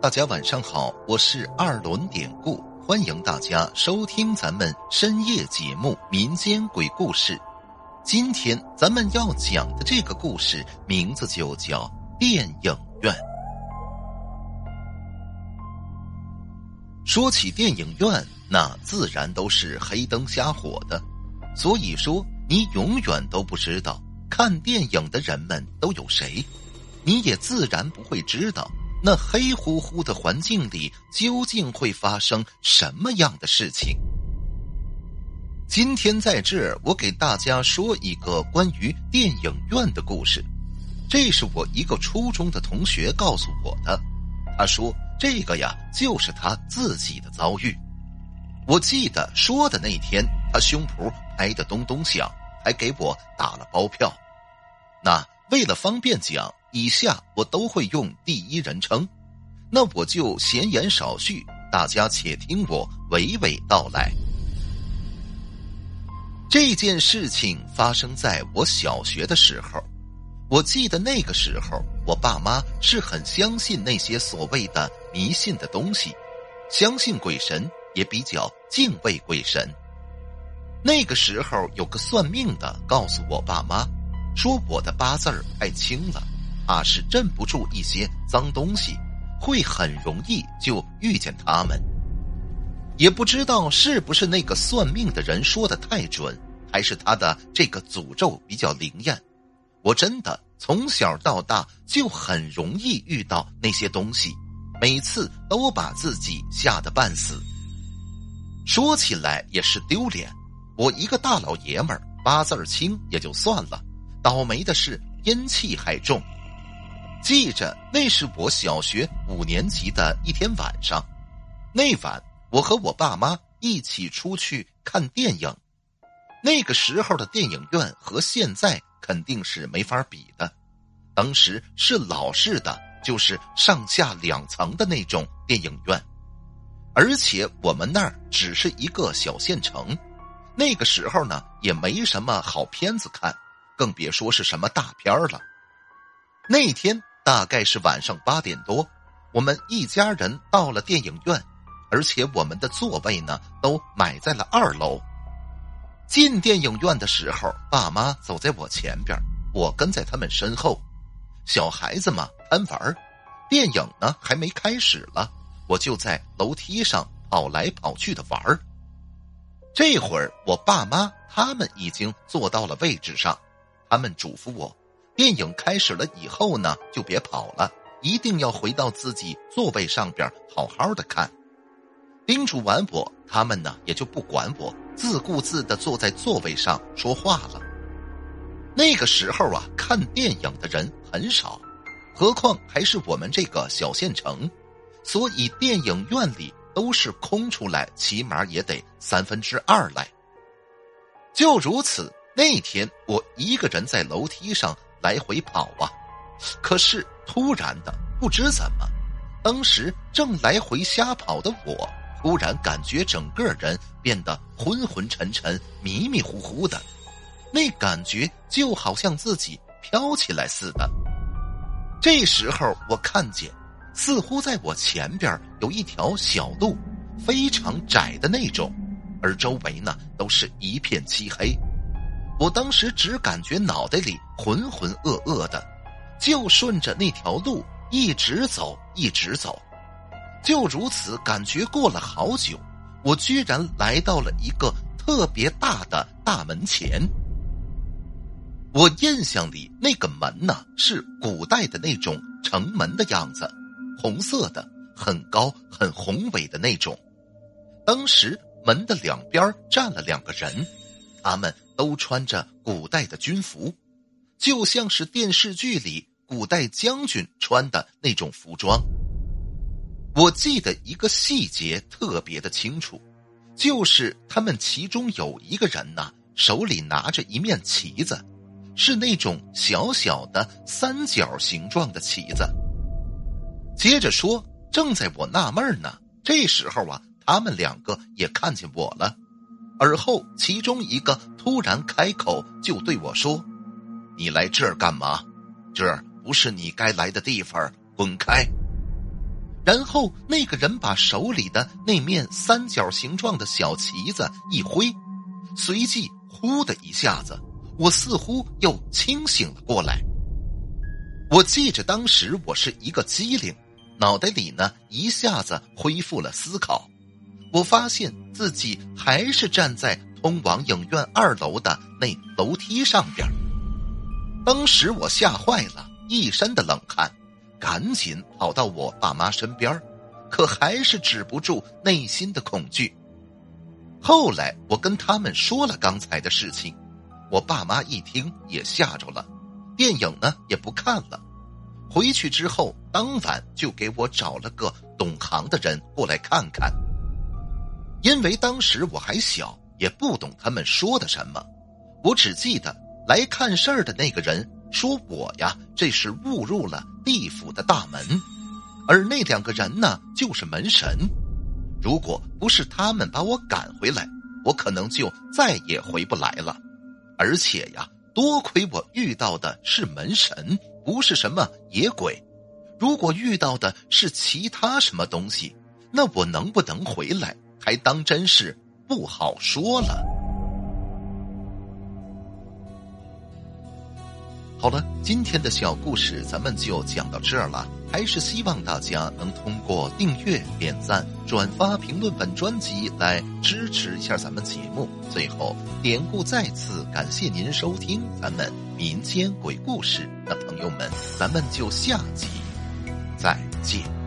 大家晚上好，我是二轮典故，欢迎大家收听咱们深夜节目《民间鬼故事》。今天咱们要讲的这个故事名字就叫《电影院》。说起电影院，那自然都是黑灯瞎火的，所以说你永远都不知道看电影的人们都有谁，你也自然不会知道。那黑乎乎的环境里究竟会发生什么样的事情？今天在这儿，我给大家说一个关于电影院的故事。这是我一个初中的同学告诉我的。他说：“这个呀，就是他自己的遭遇。”我记得说的那天，他胸脯拍得咚咚响，还给我打了包票。那为了方便讲。以下我都会用第一人称，那我就闲言少叙，大家且听我娓娓道来。这件事情发生在我小学的时候，我记得那个时候，我爸妈是很相信那些所谓的迷信的东西，相信鬼神，也比较敬畏鬼神。那个时候，有个算命的告诉我爸妈，说我的八字儿太轻了。怕是镇不住一些脏东西，会很容易就遇见他们。也不知道是不是那个算命的人说的太准，还是他的这个诅咒比较灵验。我真的从小到大就很容易遇到那些东西，每次都把自己吓得半死。说起来也是丢脸，我一个大老爷们八字轻也就算了，倒霉的是阴气还重。记着，那是我小学五年级的一天晚上。那晚，我和我爸妈一起出去看电影。那个时候的电影院和现在肯定是没法比的。当时是老式的，就是上下两层的那种电影院，而且我们那儿只是一个小县城。那个时候呢，也没什么好片子看，更别说是什么大片了。那天。大概是晚上八点多，我们一家人到了电影院，而且我们的座位呢都买在了二楼。进电影院的时候，爸妈走在我前边，我跟在他们身后。小孩子嘛，贪玩电影呢还没开始了，我就在楼梯上跑来跑去的玩这会儿，我爸妈他们已经坐到了位置上，他们嘱咐我。电影开始了以后呢，就别跑了，一定要回到自己座位上边好好的看。叮嘱完我，他们呢也就不管我，自顾自的坐在座位上说话了。那个时候啊，看电影的人很少，何况还是我们这个小县城，所以电影院里都是空出来，起码也得三分之二来。就如此，那天我一个人在楼梯上。来回跑啊！可是突然的，不知怎么，当时正来回瞎跑的我，突然感觉整个人变得昏昏沉沉、迷迷糊糊的，那感觉就好像自己飘起来似的。这时候我看见，似乎在我前边有一条小路，非常窄的那种，而周围呢都是一片漆黑。我当时只感觉脑袋里浑浑噩噩的，就顺着那条路一直走，一直走，就如此感觉过了好久，我居然来到了一个特别大的大门前。我印象里那个门呢是古代的那种城门的样子，红色的，很高很宏伟的那种。当时门的两边站了两个人，他们。都穿着古代的军服，就像是电视剧里古代将军穿的那种服装。我记得一个细节特别的清楚，就是他们其中有一个人呢，手里拿着一面旗子，是那种小小的三角形状的旗子。接着说，正在我纳闷呢，这时候啊，他们两个也看见我了。而后，其中一个突然开口，就对我说：“你来这儿干嘛？这儿不是你该来的地方，滚开！”然后那个人把手里的那面三角形状的小旗子一挥，随即“呼”的一下子，我似乎又清醒了过来。我记着当时我是一个机灵，脑袋里呢一下子恢复了思考。我发现自己还是站在通往影院二楼的那楼梯上边。当时我吓坏了，一身的冷汗。赶紧跑到我爸妈身边可还是止不住内心的恐惧。后来我跟他们说了刚才的事情，我爸妈一听也吓着了，电影呢也不看了。回去之后，当晚就给我找了个懂行的人过来看看。因为当时我还小，也不懂他们说的什么，我只记得来看事儿的那个人。说我呀，这是误入了地府的大门，而那两个人呢，就是门神。如果不是他们把我赶回来，我可能就再也回不来了。而且呀，多亏我遇到的是门神，不是什么野鬼。如果遇到的是其他什么东西，那我能不能回来，还当真是不好说了。好了，今天的小故事咱们就讲到这儿了。还是希望大家能通过订阅、点赞、转发、评论本专辑来支持一下咱们节目。最后，典故再次感谢您收听咱们民间鬼故事。那朋友们，咱们就下集再见。